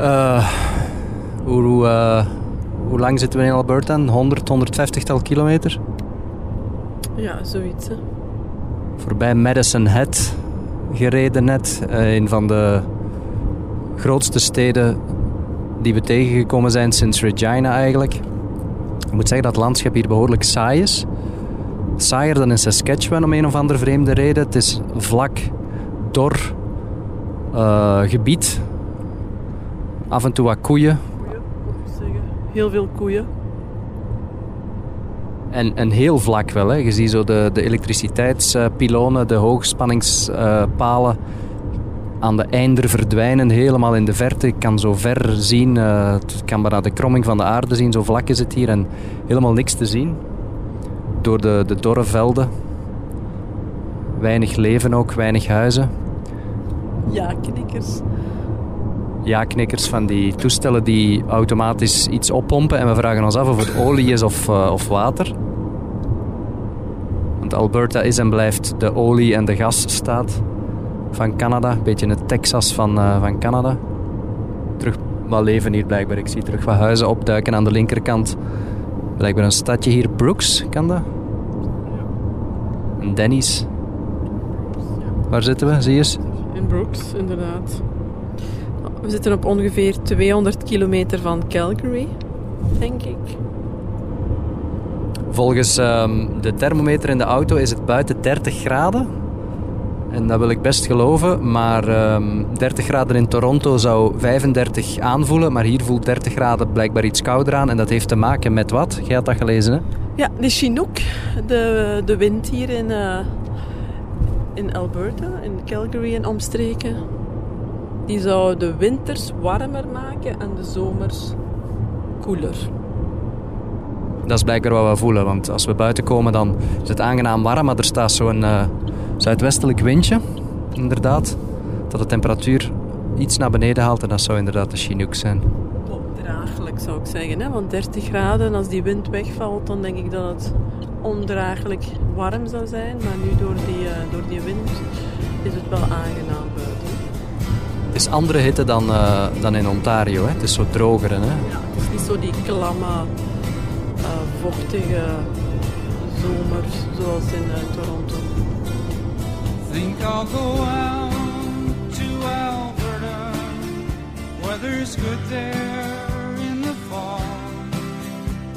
Uh, hoe, uh, hoe lang zitten we in Alberta? 100, 150 tal kilometer? Ja, zoiets. Hè. Voorbij Madison Head gereden net. Uh, een van de grootste steden die we tegengekomen zijn sinds Regina eigenlijk. Ik moet zeggen dat het landschap hier behoorlijk saai is. Saaier dan in Saskatchewan om een of andere vreemde reden. Het is vlak, dor uh, gebied. Af en toe wat koeien. Heel veel koeien. En, en heel vlak wel. Hè. Je ziet zo de, de elektriciteitspilonen, de hoogspanningspalen aan de einder verdwijnen, helemaal in de verte. Ik kan zo ver zien, uh, ik kan bijna de kromming van de aarde zien, zo vlak is het hier. En helemaal niks te zien. Door de, de dorre velden. Weinig leven ook, weinig huizen. Ja, knikkers. Ja, knikkers van die toestellen die automatisch iets oppompen. En we vragen ons af of het olie is of, uh, of water. Want Alberta is en blijft de olie- en de gasstaat van Canada. Een beetje het Texas van, uh, van Canada. Terug wat leven hier blijkbaar. Ik zie terug wat huizen opduiken aan de linkerkant. Blijkbaar een stadje hier. Brooks, kan dat? Een. Waar zitten we? Zie je eens? In Brooks, inderdaad. We zitten op ongeveer 200 kilometer van Calgary, denk ik. Volgens um, de thermometer in de auto is het buiten 30 graden. En dat wil ik best geloven. Maar um, ehm, 30 graden in Toronto zou 35 aanvoelen. Maar hier voelt 30 graden blijkbaar iets kouder aan. En dat heeft te maken met wat? Jij had dat gelezen, hè? Ja, de Chinook. De, de wind hier in, uh, in Alberta, in Calgary en omstreken. Die zou de winters warmer maken en de zomers koeler. Dat is blijkbaar wat we voelen. Want als we buiten komen, dan is het aangenaam warm. Maar er staat zo'n... Uh, zuidwestelijk windje, inderdaad. Dat de temperatuur iets naar beneden haalt en dat zou inderdaad de Chinook zijn. Ondraaglijk zou ik zeggen, hè? want 30 graden, als die wind wegvalt, dan denk ik dat het ondraaglijk warm zou zijn. Maar nu door die, uh, door die wind is het wel aangenaam buiten. Het is andere hitte dan, uh, dan in Ontario, hè? het is zo droger. Hè? Ja, het is niet zo die klamme, uh, vochtige zomer zoals in Toronto. think I'll go out to Alberta. Weather's good there in the fall.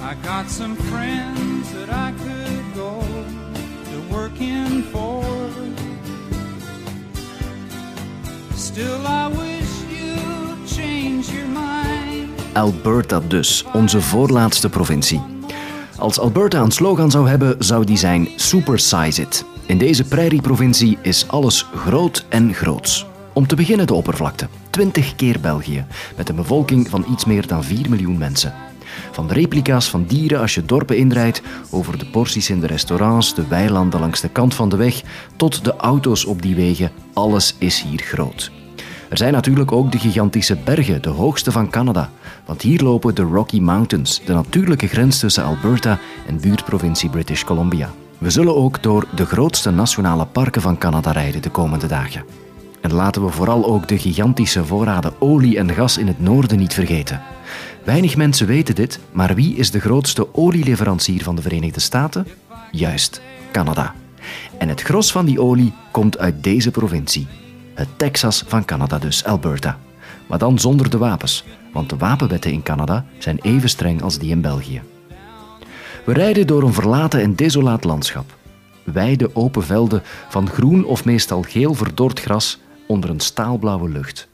I got some friends that I could go to work in for. Alberta dus, onze voorlaatste provincie. Als Alberta een slogan zou hebben, zou die zijn Super Size It. In deze prairieprovincie is alles groot en groots. Om te beginnen de oppervlakte. 20 keer België, met een bevolking van iets meer dan 4 miljoen mensen. Van de replica's van dieren als je dorpen inrijdt, over de porties in de restaurants, de weilanden langs de kant van de weg, tot de auto's op die wegen, alles is hier groot. Er zijn natuurlijk ook de gigantische bergen, de hoogste van Canada. Want hier lopen de Rocky Mountains, de natuurlijke grens tussen Alberta en buurtprovincie British Columbia. We zullen ook door de grootste nationale parken van Canada rijden de komende dagen. En laten we vooral ook de gigantische voorraden olie en gas in het noorden niet vergeten. Weinig mensen weten dit, maar wie is de grootste olieleverancier van de Verenigde Staten? Juist, Canada. En het gros van die olie komt uit deze provincie. Het Texas van Canada dus, Alberta. Maar dan zonder de wapens, want de wapenwetten in Canada zijn even streng als die in België. We rijden door een verlaten en desolaat landschap. Wijde open velden van groen of meestal geel verdord gras onder een staalblauwe lucht.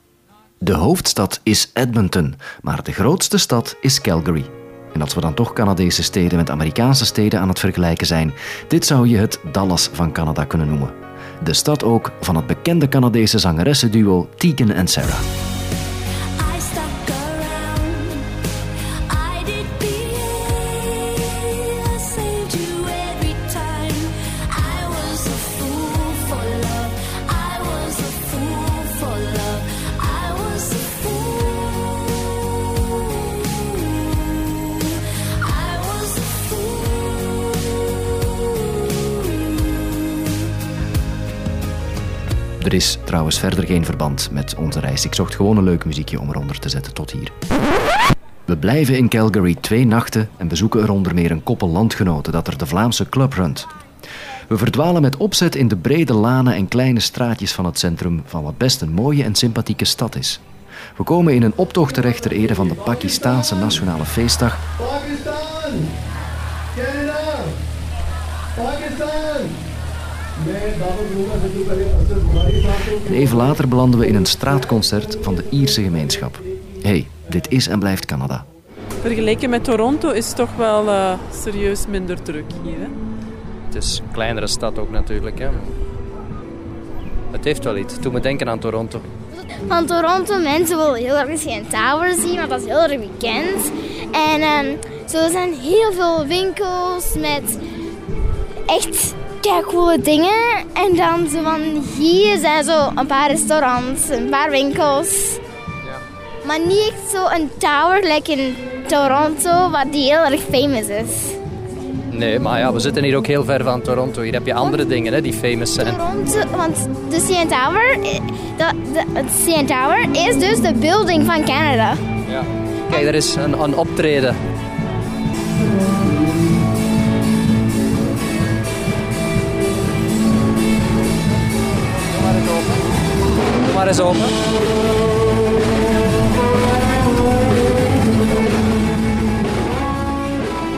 De hoofdstad is Edmonton, maar de grootste stad is Calgary. En als we dan toch Canadese steden met Amerikaanse steden aan het vergelijken zijn, dit zou je het Dallas van Canada kunnen noemen. De stad ook van het bekende Canadese zangeressenduo Tegan en Sarah. Trouwens verder geen verband met onze reis. Ik zocht gewoon een leuk muziekje om eronder te zetten tot hier. We blijven in Calgary twee nachten en bezoeken er onder meer een koppel landgenoten dat er de Vlaamse club runt. We verdwalen met opzet in de brede lanen en kleine straatjes van het centrum van wat best een mooie en sympathieke stad is. We komen in een optocht terecht ter ere van de Pakistaanse nationale feestdag. Pakistan! Canada! Pakistan! En even later belanden we in een straatconcert van de Ierse gemeenschap. hey, dit is en blijft Canada. Vergeleken met Toronto is het toch wel uh, serieus minder druk hier. Hè? Het is een kleinere stad ook natuurlijk. Hè? Het heeft wel iets. Toen we denken aan Toronto. Van Toronto, mensen willen heel erg geen tower zien, want dat is heel erg bekend. En um, zo zijn heel veel winkels met echt kijk coole dingen. En dan zo van hier zijn zo een paar restaurants, een paar winkels. Ja. Maar niet echt zo een tower, like in Toronto, wat die heel erg famous is. Nee, maar ja, we zitten hier ook heel ver van Toronto. Hier heb je andere dingen hè, die famous zijn. Toronto, want de CN Tower, eh, de, de, CN Tower is dus de building van Canada. Ja. Kijk, er is een, een optreden. Eens open.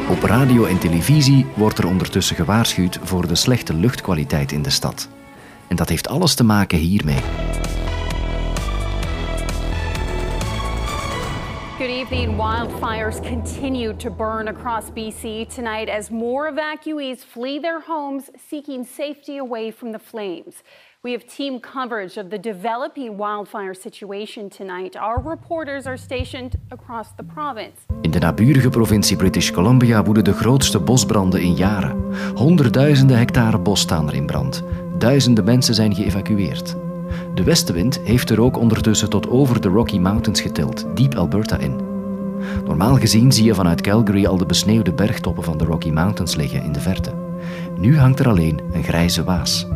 Op radio en televisie wordt er ondertussen gewaarschuwd voor de slechte luchtkwaliteit in de stad. En dat heeft alles te maken hiermee. Good evening. Wildfires continue to burn across BC tonight as more evacuees flee their homes seeking safety away from the flames. We have team coverage of the developing wildfire situation tonight. Our reporters are stationed across the province. In de naburige provincie British Columbia woeden de grootste bosbranden in jaren. Honderdduizenden hectare bos staan er in brand. Duizenden mensen zijn geëvacueerd. De westenwind heeft er ook ondertussen tot over de Rocky Mountains getild, diep Alberta in. Normaal gezien zie je vanuit Calgary al de besneeuwde bergtoppen van de Rocky Mountains liggen in de verte. Nu hangt er alleen een grijze waas.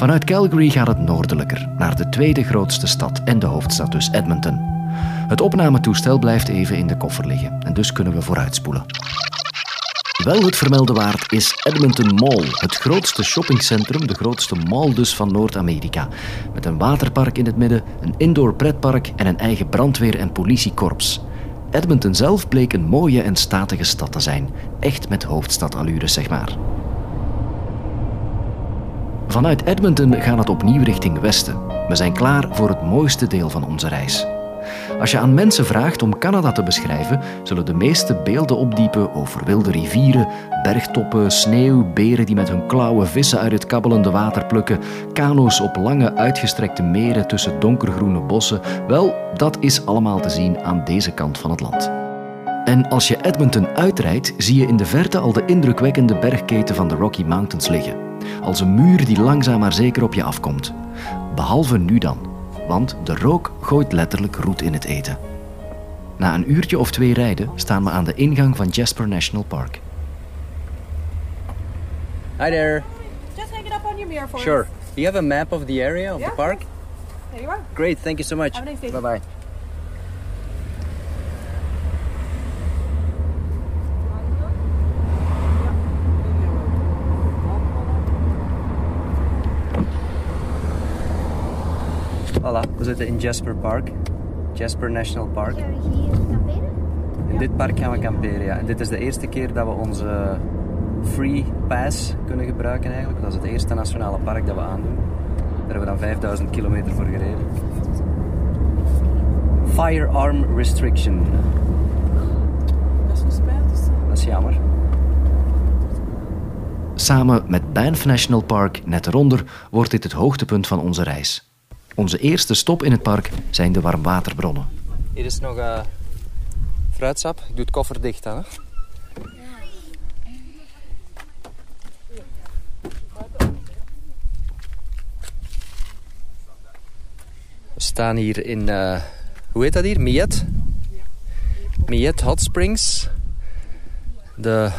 Vanuit Calgary gaat het noordelijker, naar de tweede grootste stad en de hoofdstad dus Edmonton. Het opnametoestel blijft even in de koffer liggen en dus kunnen we vooruitspoelen. Wel het vermelde waard is Edmonton Mall, het grootste shoppingcentrum, de grootste mall dus van Noord-Amerika. Met een waterpark in het midden, een indoor pretpark en een eigen brandweer- en politiekorps. Edmonton zelf bleek een mooie en statige stad te zijn. Echt met hoofdstadallures, zeg maar. Vanuit Edmonton gaat het opnieuw richting westen. We zijn klaar voor het mooiste deel van onze reis. Als je aan mensen vraagt om Canada te beschrijven, zullen de meeste beelden opdiepen over wilde rivieren, bergtoppen, sneeuw, beren die met hun klauwen vissen uit het kabbelende water plukken, kano's op lange uitgestrekte meren tussen donkergroene bossen. Wel, dat is allemaal te zien aan deze kant van het land. En als je Edmonton uitrijdt, zie je in de verte al de indrukwekkende bergketen van de Rocky Mountains liggen als een muur die langzaam maar zeker op je afkomt. Behalve nu dan, want de rook gooit letterlijk roet in het eten. Na een uurtje of twee rijden staan we aan de ingang van Jasper National Park. Hi there. Just hang it up on your mirror for Sure. Do you have a map of the area of the park? There you are. Great, thank you so much. Have a nice day. Bye bye. Voilà, we zitten in Jasper Park. Jasper National Park. Gaan we hier kamperen? In dit park gaan we kamperen, ja. En dit is de eerste keer dat we onze Free Pass kunnen gebruiken eigenlijk. Dat is het eerste nationale park dat we aandoen. Daar hebben we dan 5000 kilometer voor gereden. Firearm Restriction. Dat is spijt. Dat is jammer. Samen met Banff National Park net eronder wordt dit het hoogtepunt van onze reis. Onze eerste stop in het park zijn de warmwaterbronnen. Hier is nog uh, fruitsap. Ik doe het koffer dicht dan. Hè. We staan hier in, uh, hoe heet dat hier? Miet. Miet Hot Springs. De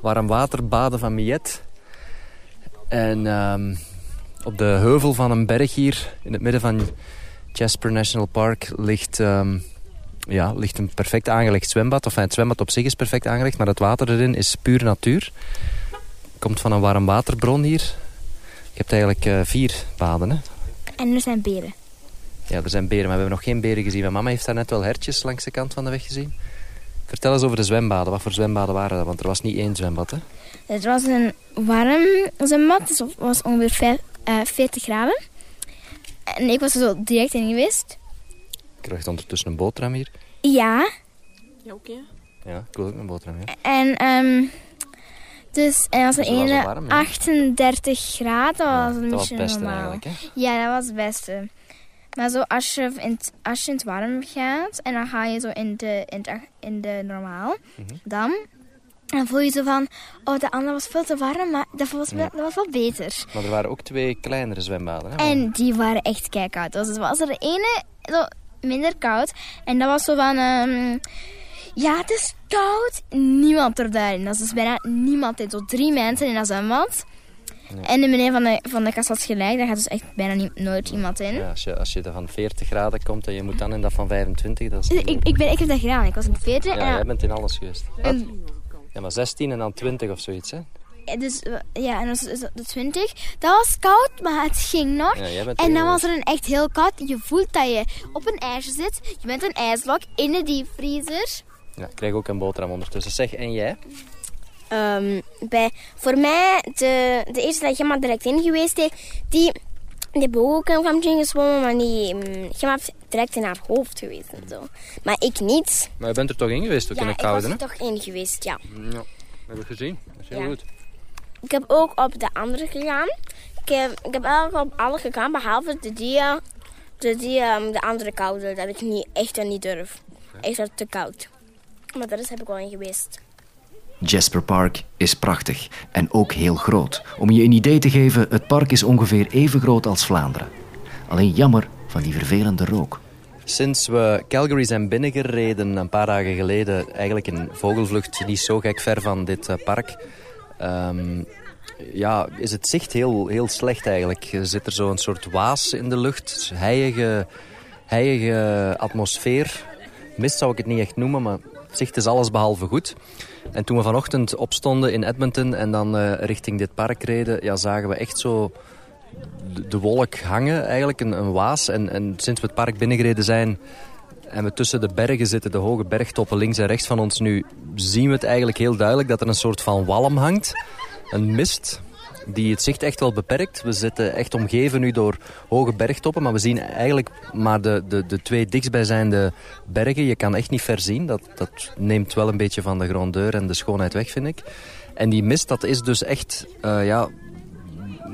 warmwaterbaden van Miet. En um, Op de heuvel van een berg hier, in het midden van Jasper National Park, ligt, ehm, ja, ligt een perfect aangelegd zwembad. Of het zwembad op zich is perfect aangelegd, maar het water erin is puur natuur. Komt van een warm waterbron hier. Je hebt eigenlijk uh, vier baden. Hè? En er zijn beren. Ja, er zijn beren, maar we hebben nog geen beren gezien. Mijn mama heeft daar net wel hertjes langs de kant van de weg gezien. Vertel eens over de zwembaden. Wat voor zwembaden waren dat? Want er was niet één zwembad, hè? Het was een warm zwembad. Het was ongeveer 40 eh, graden. En ik was er zo direct in geweest. Je krijgt ondertussen een boterham hier. Ja. Ja, oké. Ja, ik wil ook een boterham, ja. En, um, dus, en als er een 38 graden was, het een beetje normaal. Ja, dat was het beste. Maar zo als je in het, als je in het warm gaat en dan ga je zo in de, in de, in de normaal, mhm. dan, dan voel je zo van, oh de andere was veel te warm, maar dat was, wel, dat was wel beter. Maar er waren ook twee kleinere zwembaden. Hè? En die waren echt keikoud. Dus was er ene zo minder koud en dat was zo van... Um, ja, het is koud. Niemand er daarin. Dat is dus bijna niemand in. Zo drie mensen in dat zwembad. En de meneer van de, van de kast had gelijk, daar gaat dus echt bijna niet, nooit iemand in. Ja, als, je, als je er van 40 graden komt en je moet dan in dat van 25, dat is... Ik, ik, ben, ik heb dat gedaan, ik was in 40. Ja, jij bent in alles geweest. Ja, maar 16 en dan 20 of zoiets, hè? Dus, ja, en dan de 20. Dat was koud, maar het ging nog. en dan was er een echt heel koud. Je voelt dat je op een ijsje zit. Je bent een ijsblok in de diepvriezer. Ja, ik krijg ook een boterham ondertussen. Zeg, en jij? Um, bij, voor mij, de, de eerste dat Gemma direct in geweest is, die, die heeft ook een kampje gezwommen, maar die, Gemma heeft direct in haar hoofd geweest en zo. Maar ik niet. Maar je bent er toch in geweest, ook ja, in de koude, ik was er toch in geweest, ja. Ja, heb ik gezien. Dat is heel goed. Ik heb ook op de andere gegaan. Ik heb, ik heb eigenlijk op alle gegaan, behalve de die, de, die, um, de andere koude. Dat ik niet, echt niet durf. Echt te koud. Maar daar heb ik wel in geweest. Jasper Park is prachtig en ook heel groot. Om je een idee te geven, het park is ongeveer even groot als Vlaanderen. Alleen jammer van die vervelende rook. Sinds we Calgary zijn binnengereden een paar dagen geleden, eigenlijk in vogelvlucht, niet zo gek ver van dit eh, park, um, ja, is het zicht heel, heel slecht eigenlijk. Er zit er zo'n soort waas in de lucht, heilige, heilige atmosfeer. Mist zou ik het niet echt noemen, maar het zicht is alles behalve goed. En toen we vanochtend opstonden in Edmonton en dan uh, richting dit park reden, ja, zagen we echt zo de, wolk hangen, eigenlijk een, waas. En, en sinds we het park binnengereden zijn en we tussen de bergen zitten, de hoge bergtoppen links en rechts van ons nu, zien we het eigenlijk heel duidelijk dat er een soort van walm hangt. Een mist die het zicht echt wel beperkt. We zitten echt omgeven nu door hoge bergtoppen, maar we zien eigenlijk maar de, de, de twee dichtstbijzijnde bergen. Je kan echt niet ver zien. Dat, dat neemt wel een beetje van de grandeur en de schoonheid weg, vind ik. En die mist, dat is dus echt uh, ja,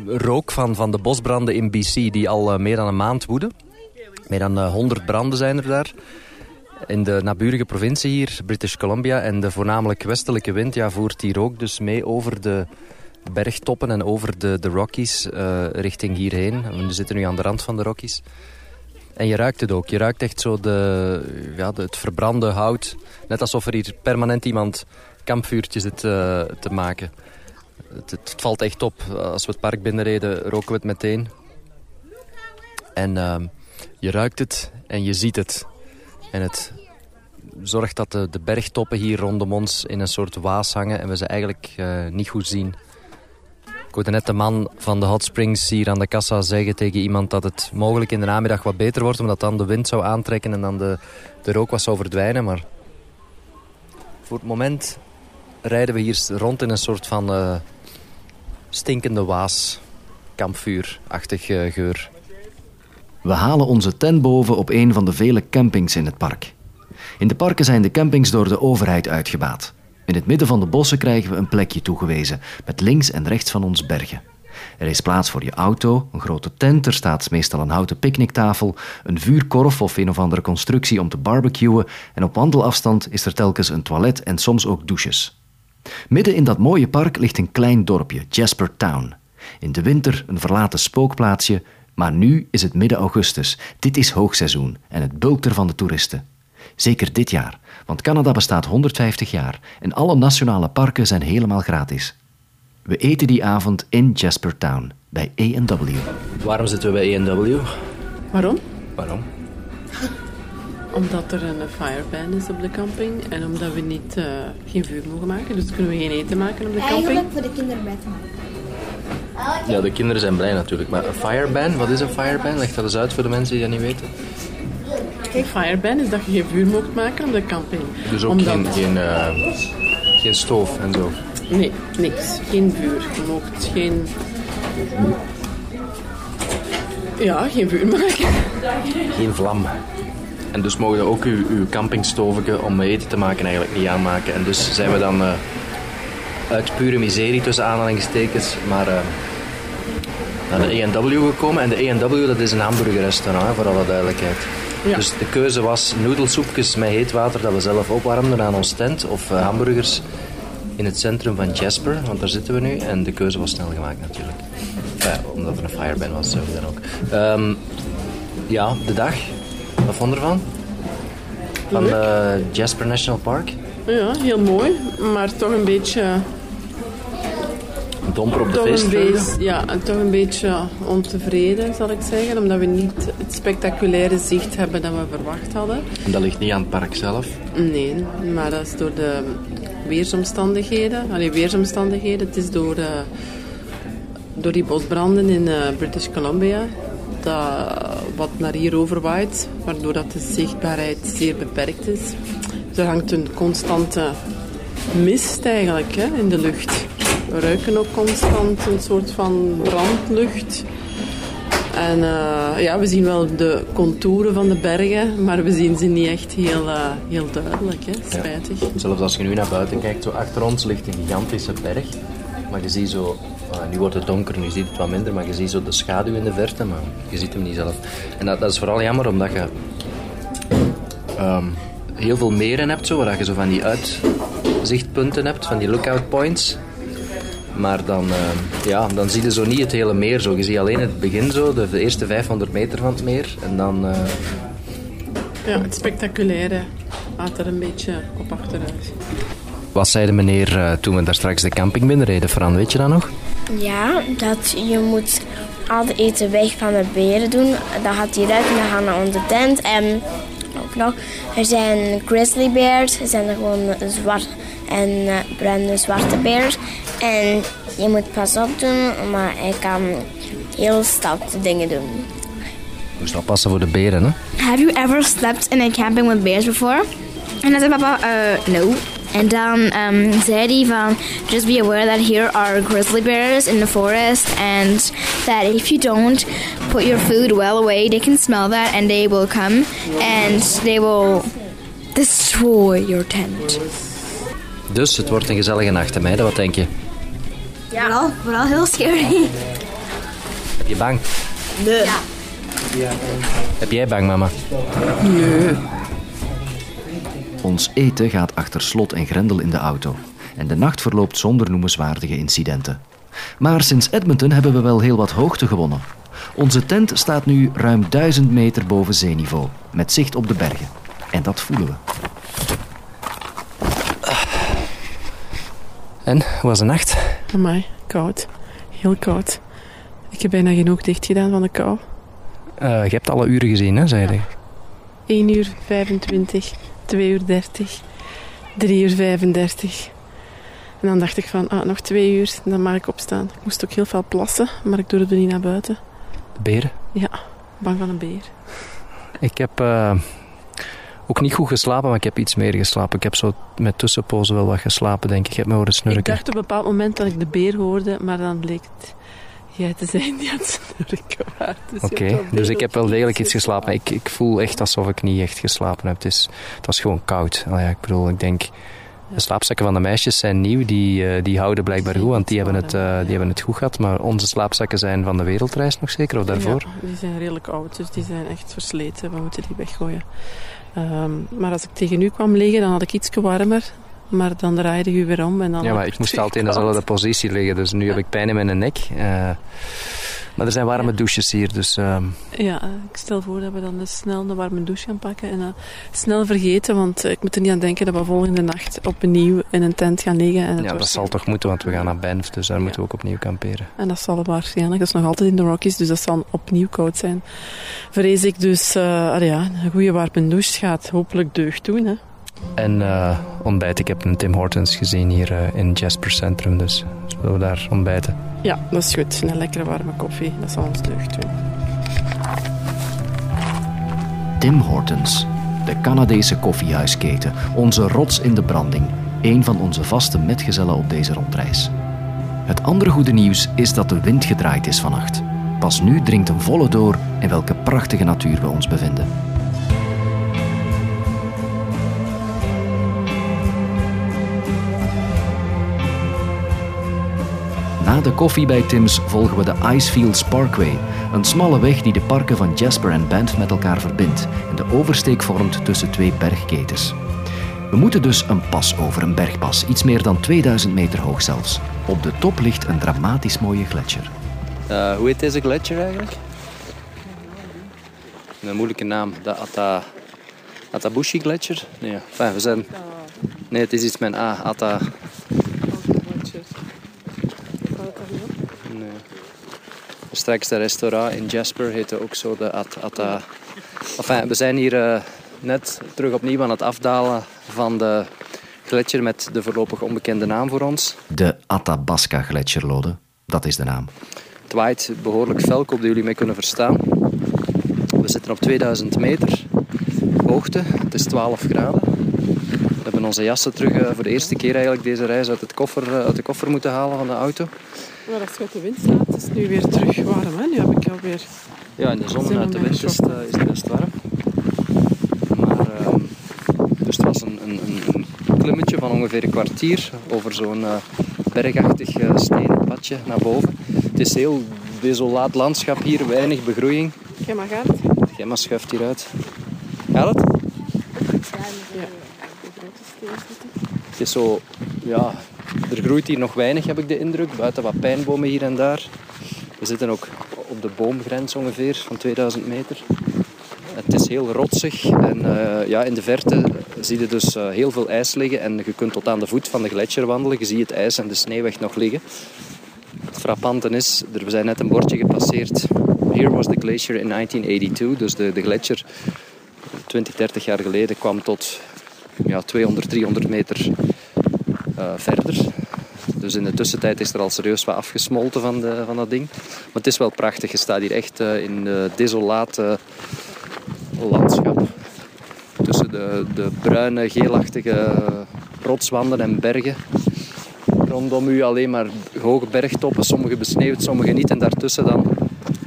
rook van, van de bosbranden in BC, die al uh, meer dan een maand woeden. Meer dan uh, eh, 100 branden zijn er daar. In de naburige provincie hier, British Columbia. En de voornamelijk westelijke wind ja, voert die rook dus mee over de bergtoppen en over de, de Rockies uh, richting hierheen. We zitten nu aan de rand van de Rockies. En je ruikt het ook. Je ruikt echt zo de, ja, het verbrande hout. Net alsof er hier permanent iemand kampvuurtjes zit te maken. Het, valt echt op. Als we het park binnenreden, roken we het meteen. En uh, je ruikt het en je ziet het. En het zorgt dat de, de bergtoppen hier rondom ons in een soort waas hangen... en we ze eigenlijk uh, niet goed zien. Ik hoorde net de man van de Hot Springs hier aan de kassa zeggen tegen iemand dat het mogelijk in de namiddag wat beter wordt, omdat dan de wind zou aantrekken en dan de, de rook wat zou verdwijnen. Maar voor het moment rijden we hier rond in een soort van uh, stinkende waas, kampvuurachtig uh, geur. We halen onze tent boven op een van de vele campings in het park. In de parken zijn de campings door de overheid uitgebaat. In het midden van de bossen krijgen we een plekje toegewezen, met links en rechts van ons bergen. Er is plaats voor je auto, een grote tent, er staat meestal een houten picknicktafel, een vuurkorf of een of andere constructie om te barbecuen en op wandelafstand is er telkens een toilet en soms ook douches. Midden in dat mooie park ligt een klein dorpje, Jasper Town. In de winter een verlaten spookplaatsje, maar nu is het midden augustus. Dit is hoogseizoen en het bulkt er van de toeristen. Zeker dit jaar, want Canada bestaat 150 jaar en alle nationale parken zijn helemaal gratis. We eten die avond in Jasper Town, bij A&W. Waarom zitten we bij A&W? Waarom? Waarom? Omdat er een fireban is op de camping en omdat we niet, uh, geen vuur mogen maken. Dus kunnen we geen eten maken op de camping. Eigenlijk voor de kinderen bij te maken. Ja, de kinderen zijn blij natuurlijk. Maar een fireban, wat is een fireban? Leg dat eens uit voor de mensen die dat niet weten. Kijk, fireban is dat je geen vuur mocht maken op de camping. Dus ook geen, geen, uh, geen stoof en zo? Nee, niks. Geen vuur. Je mocht geen... Ja, geen vuur maken. Geen vlam. En dus mogen we ook uw, uw campingstoven om eten te maken eigenlijk niet aanmaken. En dus zijn we dan uh, uit pure miserie tussen aanhalingstekens, maar uh, naar de A&W gekomen. En de A&W dat is een hamburgerrestaurant, voor alle duidelijkheid. Ja. Dus de keuze was noedelsoepjes met heet water dat we zelf opwarmden aan ons tent. Of uh, hamburgers in het centrum van Jasper, want daar zitten we nu. En de keuze was snel gemaakt natuurlijk. Omdat er een fireban was, zo dan ook. Um, ja, de dag. Wat vond je ervan? Van uh, Jasper National Park? Ja, heel mooi, maar toch een beetje... Domper op de feestvreugde? Ja, en toch een beetje ontevreden, zal ik zeggen. Omdat we niet het spectaculaire zicht hebben dat we verwacht hadden. En dat ligt niet aan het park zelf? Nee, maar dat is door de weersomstandigheden. Allee, weersomstandigheden. Het is door, uh, door die bosbranden in uh, British Columbia dat wat naar hier overwaait, waardoor dat de zichtbaarheid zeer beperkt is. Er hangt een constante mist eigenlijk hè, in de lucht. We ruiken ook constant een soort van brandlucht. En uh, ja, we zien wel de contouren van de bergen, maar we zien ze niet echt heel, uh, heel duidelijk. Hè. Spijtig. Ja. Zelfs als je nu naar buiten kijkt, zo achter ons ligt een gigantische berg. Maar je ziet zo, nu wordt het donker, nu ziet het wat minder, maar je ziet zo de schaduw in de verte, maar je ziet hem niet zelf. En dat, is vooral jammer omdat je um, heel veel meren hebt, zo, waar je zo van die uitzichtpunten hebt, van die lookout points. Maar dan, uh, ja, dan zie je zo niet het hele meer. Zo. Je ziet alleen het begin, zo, de, eerste 500 meter van het meer. En dan... Uh... Ja, het spectaculaire laat er een beetje op achteruit. Wat zei de meneer uh, toen we daar straks de camping binnenreden? Fran, weet je dat nog? Ja, dat je moet al het eten weg van de beren doen. Dan gaat hij eruit en dan gaan naar onze tent. En ook nog, er zijn grizzly bears. Er zijn er gewoon zwart en uh, bruine zwarte bears. En je moet pas op doen, maar hij kan heel stoute dingen doen. Je moet passen voor de beren, hè? Have you ever slept in a camping with bears before? En dan zei papa, uh, no. En dan um, zei hij van, just be aware that here are grizzly bears in the forest and that if you don't put your food well away, they can smell that and they will come and they will destroy your tent. Dus het wordt een gezellige nacht, hè meiden? Wat denk je? Ja, vooral, vooral heel scary. Heb je bang? Nee. Ja. Heb jij bang, mama? Nee. Ons eten gaat achter slot en grendel in de auto. En de nacht verloopt zonder noemenswaardige incidenten. Maar sinds Edmonton hebben we wel heel wat hoogte gewonnen. Onze tent staat nu ruim 1000 meter boven zeeniveau, met zicht op de bergen. En dat voelen we. En, hoe was de nacht? Amai, koud. Heel koud. Ik heb bijna genoeg dicht gedaan van de kou. Uh, je hebt alle uren gezien, hè, zei je? 1 uur 25, 2 uur 30, 3 uur 35. En dan dacht ik van, ah, nog twee uur, dan mag ik opstaan. Ik moest ook heel veel plassen, maar ik durfde niet naar buiten. De beren? Ja, bang van een beer. Ik heb uh, ook niet goed geslapen, maar ik heb iets meer geslapen. Ik heb zo met tussenpozen wel wat geslapen, denk ik. Ik heb me horen snurken. Ik dacht op een bepaald moment dat ik de beer hoorde, maar dan bleek het jij te zijn die aan het snurken. Dus Oké, okay, dus ik heb wel degelijk iets geslapen. Ik, ik voel echt alsof ik niet echt geslapen heb. Het, is, het was gewoon koud. Ja, ik bedoel, ik denk... De slaapzakken van de meisjes zijn nieuw, die, uh, die houden blijkbaar goed, want die hebben, het, uh, die hebben het goed gehad. Maar onze slaapzakken zijn van de wereldreis nog zeker, of daarvoor? Ja, die zijn redelijk oud, dus die zijn echt versleten. We moeten die weggooien. Um, maar als ik tegen u kwam liggen, dan had ik iets warmer. Maar dan draaide je weer om en dan... Ja, maar ik moest altijd in dezelfde positie liggen, dus nu heb ik pijn in mijn nek. Uh, Maar er zijn warme douches hier, dus... Ehm, ja, ik stel voor dat we dan dus snel een warme douche gaan pakken en uh, snel vergeten, want ik moet er niet aan denken dat we volgende nacht opnieuw in een tent gaan liggen. En ja, dat zal toch moeten, want we gaan naar Banff, dus daar moeten we ook opnieuw kamperen. En dat zal waarschijnlijk, dat is nog altijd in de Rockies, dus dat zal opnieuw koud zijn. Vrees ik dus, uh, ja, een goede warme douche gaat hopelijk deugd doen, hè. En uh, ontbijt. Ik heb een Tim Hortons gezien hier uh, in Jasper Centrum, dus zullen we daar ontbijten? Ja, dat is goed. Een lekkere warme koffie, dat zal ons deugd doen. Tim Hortons, de Canadese koffiehuisketen, onze rots in de branding, een van onze vaste metgezellen op deze rondreis. Het andere goede nieuws is dat de wind gedraaid is vannacht. Pas nu dringt een volle door in welke prachtige natuur we ons bevinden. Na de koffie bij Tim's volgen we de Icefields Parkway, een smalle weg die de parken van Jasper en Banff met elkaar verbindt en de oversteek vormt tussen twee bergketens. We moeten dus een pas over, een bergpas, iets meer dan 2000 meter hoog zelfs. Op de top ligt een dramatisch mooie gletsjer. Uh, hoe heet deze gletsjer eigenlijk? Een moeilijke naam, de Ata... Atabushi gletsjer? Nee, we zijn... Nee, het is iets met A, Ata... Straks de restaurant in Jasper heette ook zo de At Atta. Enfin, we zijn hier uh, net terug opnieuw aan het afdalen van de gletsjer met de voorlopig onbekende naam voor ons. De Athabasca gletsjerlode, dat is de naam. Het waait behoorlijk fel, op dat jullie mee kunnen verstaan. We zitten op 2000 meter hoogte, het is 12 graden. Onze jassen terug uh, voor de eerste keer eigenlijk deze reis uit, het koffer, uh, uit de koffer moeten halen van de auto. Maar als je uit de wind staat, is het nu weer terug warm. Hè? Nu heb ik alweer... Ja, in de zon en uit de wind is het, uh, is het best warm. Maar, uh, dus het was een, een, een, klimmetje van ongeveer een kwartier over zo'n bergachtig stenen padje naar boven. Het is heel desolaat landschap hier, weinig begroeiing. Gemma gaat schuift hieruit. Gaat het? Het is zo, ja, er groeit hier nog weinig, heb ik de indruk. Buiten wat pijnbomen hier en daar. We zitten ook op de boomgrens ongeveer van 2000 meter. Het is heel rotsig en uh, ja, in de verte zie je dus uh, heel veel ijs liggen. En je kunt tot aan de voet van de gletsjer wandelen. Je ziet het ijs en de sneeuw nog liggen. Het frappante is, er zijn net een bordje gepasseerd. Here was the glacier in 1982. Dus de, de gletsjer 20, 30 jaar geleden kwam tot ja, 200, 300 meter uh, verder. Dus in de tussentijd is er al serieus wat afgesmolten van, de, van dat ding. Maar het is wel prachtig. Je staat hier echt uh, in de desolate landschap. Tussen de, de bruine, geelachtige rotswanden en bergen. Rondom u alleen maar hoge bergtoppen, sommige besneeuwd, sommige niet. En daartussen dan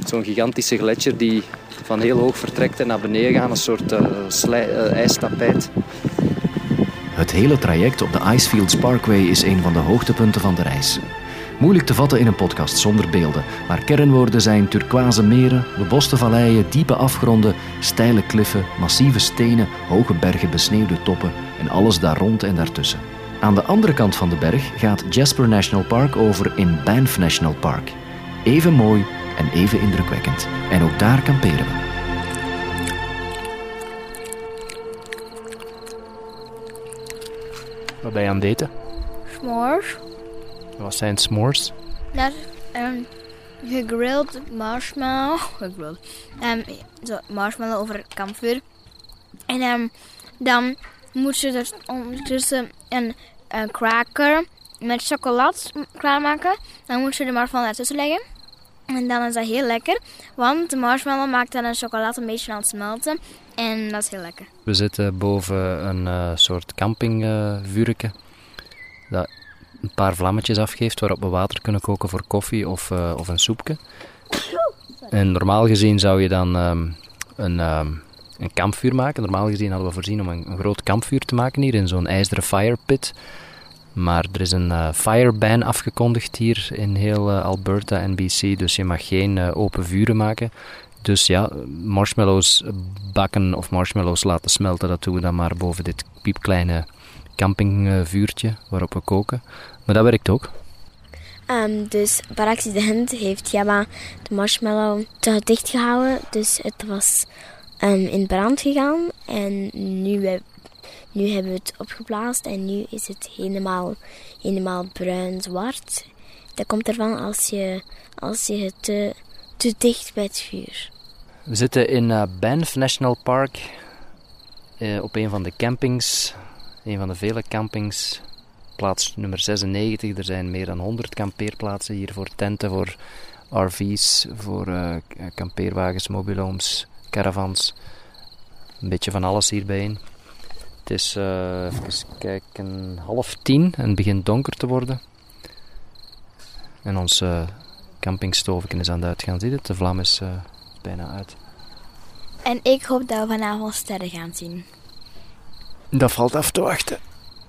zo'n gigantische gletsjer die van heel hoog vertrekt en naar beneden gaat. Een soort uh, ijstapijt. Het hele traject op de Icefields Parkway is een van de hoogtepunten van de reis. Moeilijk te vatten in een podcast zonder beelden, maar kernwoorden zijn turquoise meren, beboste valleien, diepe afgronden, steile kliffen, massieve stenen, hoge bergen, besneeuwde toppen en alles daar rond en daartussen. Aan de andere kant van de berg gaat Jasper National Park over in Banff National Park. Even mooi en even indrukwekkend. En ook daar kamperen we. Wat ben je aan het eten? S'mores. Wat zijn s'mores? Dat um, gegrilled marshmallow. Gegrilled. Um, zo marshmallow over het kampvuur. En um, dan moet je er ondertussen een, een cracker met chocolade klaarmaken. Dan moet je de marshmallow ertussen leggen. En dan is dat heel lekker, want de marshmallow maakt dan een chocolade een beetje aan het smelten. En dat is heel lekker. We zitten boven een uh, soort campingvuurtje. Uh, dat een paar vlammetjes afgeeft waarop we water kunnen koken voor koffie of, uh, of een soepje. En normaal gezien zou je dan um, een, um, een kampvuur maken. Normaal gezien hadden we voorzien om een, een groot kampvuur te maken hier in zo'n ijzeren firepit. Maar er is een uh, fireban afgekondigd hier in heel uh, Alberta en BC, dus je mag geen uh, open vuren maken. Dus ja, marshmallows bakken of marshmallows laten smelten, dat doen we dan maar boven dit piepkleine campingvuurtje waarop we koken. Maar dat werkt ook. Um, dus per accident heeft Jabba de marshmallow te dicht gehouden. Dus het was um, in brand gegaan. En nu, nu hebben we het opgeblazen en nu is het helemaal, helemaal bruin-zwart. Dat komt ervan als je, als je het te, te dicht bij het vuur. We zitten in uh, Banff National Park uh, op een van de campings, een van de vele campings plaats nummer 96. Er zijn meer dan 100 kampeerplaatsen hier voor tenten, voor RV's, voor uh, kampeerwagens, mobielhomes, caravans. Een beetje van alles hier bijeen. Het is, uh, even kijken, half tien en het begint donker te worden. En ons uh, campingstoven is aan het uitgaan. Zie je het? De vlam is uh, bijna uit. En ik hoop dat we vanavond sterren gaan zien. Dat valt af te wachten.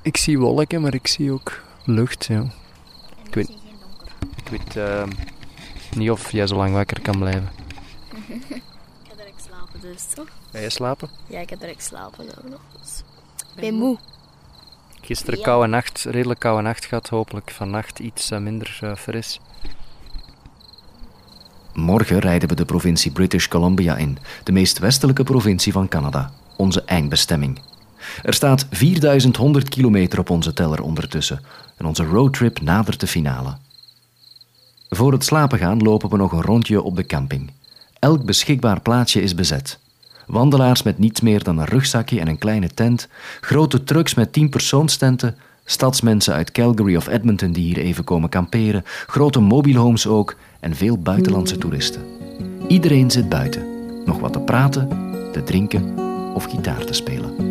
Ik zie wolken, maar ik zie ook lucht. Ja. ik weet, ik weet uh, niet of jij zo lang wakker kan blijven. ik ga direct slapen dus, toch? Ga je slapen? Ja, ik ga direct slapen. Dus. Ik ben moe. Gisteren ja. koude nacht, redelijk koude nacht gehad. Hopelijk vannacht iets uh, minder uh, fris. Morgen rijden we de provincie British Columbia in, de meest westelijke provincie van Canada, onze eindbestemming. Er staat 4100 kilometer op onze teller ondertussen en onze roadtrip nadert de finale. Voor het slapen gaan lopen we nog een rondje op de camping. Elk beschikbaar plaatsje is bezet. Wandelaars met niets meer dan een rugzakje en een kleine tent, grote trucks met 10 persoonstenten, stadsmensen uit Calgary of Edmonton die hier even komen kamperen, grote mobielhomes ook en veel buitenlandse toeristen. Iedereen zit buiten, nog wat te praten, te drinken of gitaar te spelen.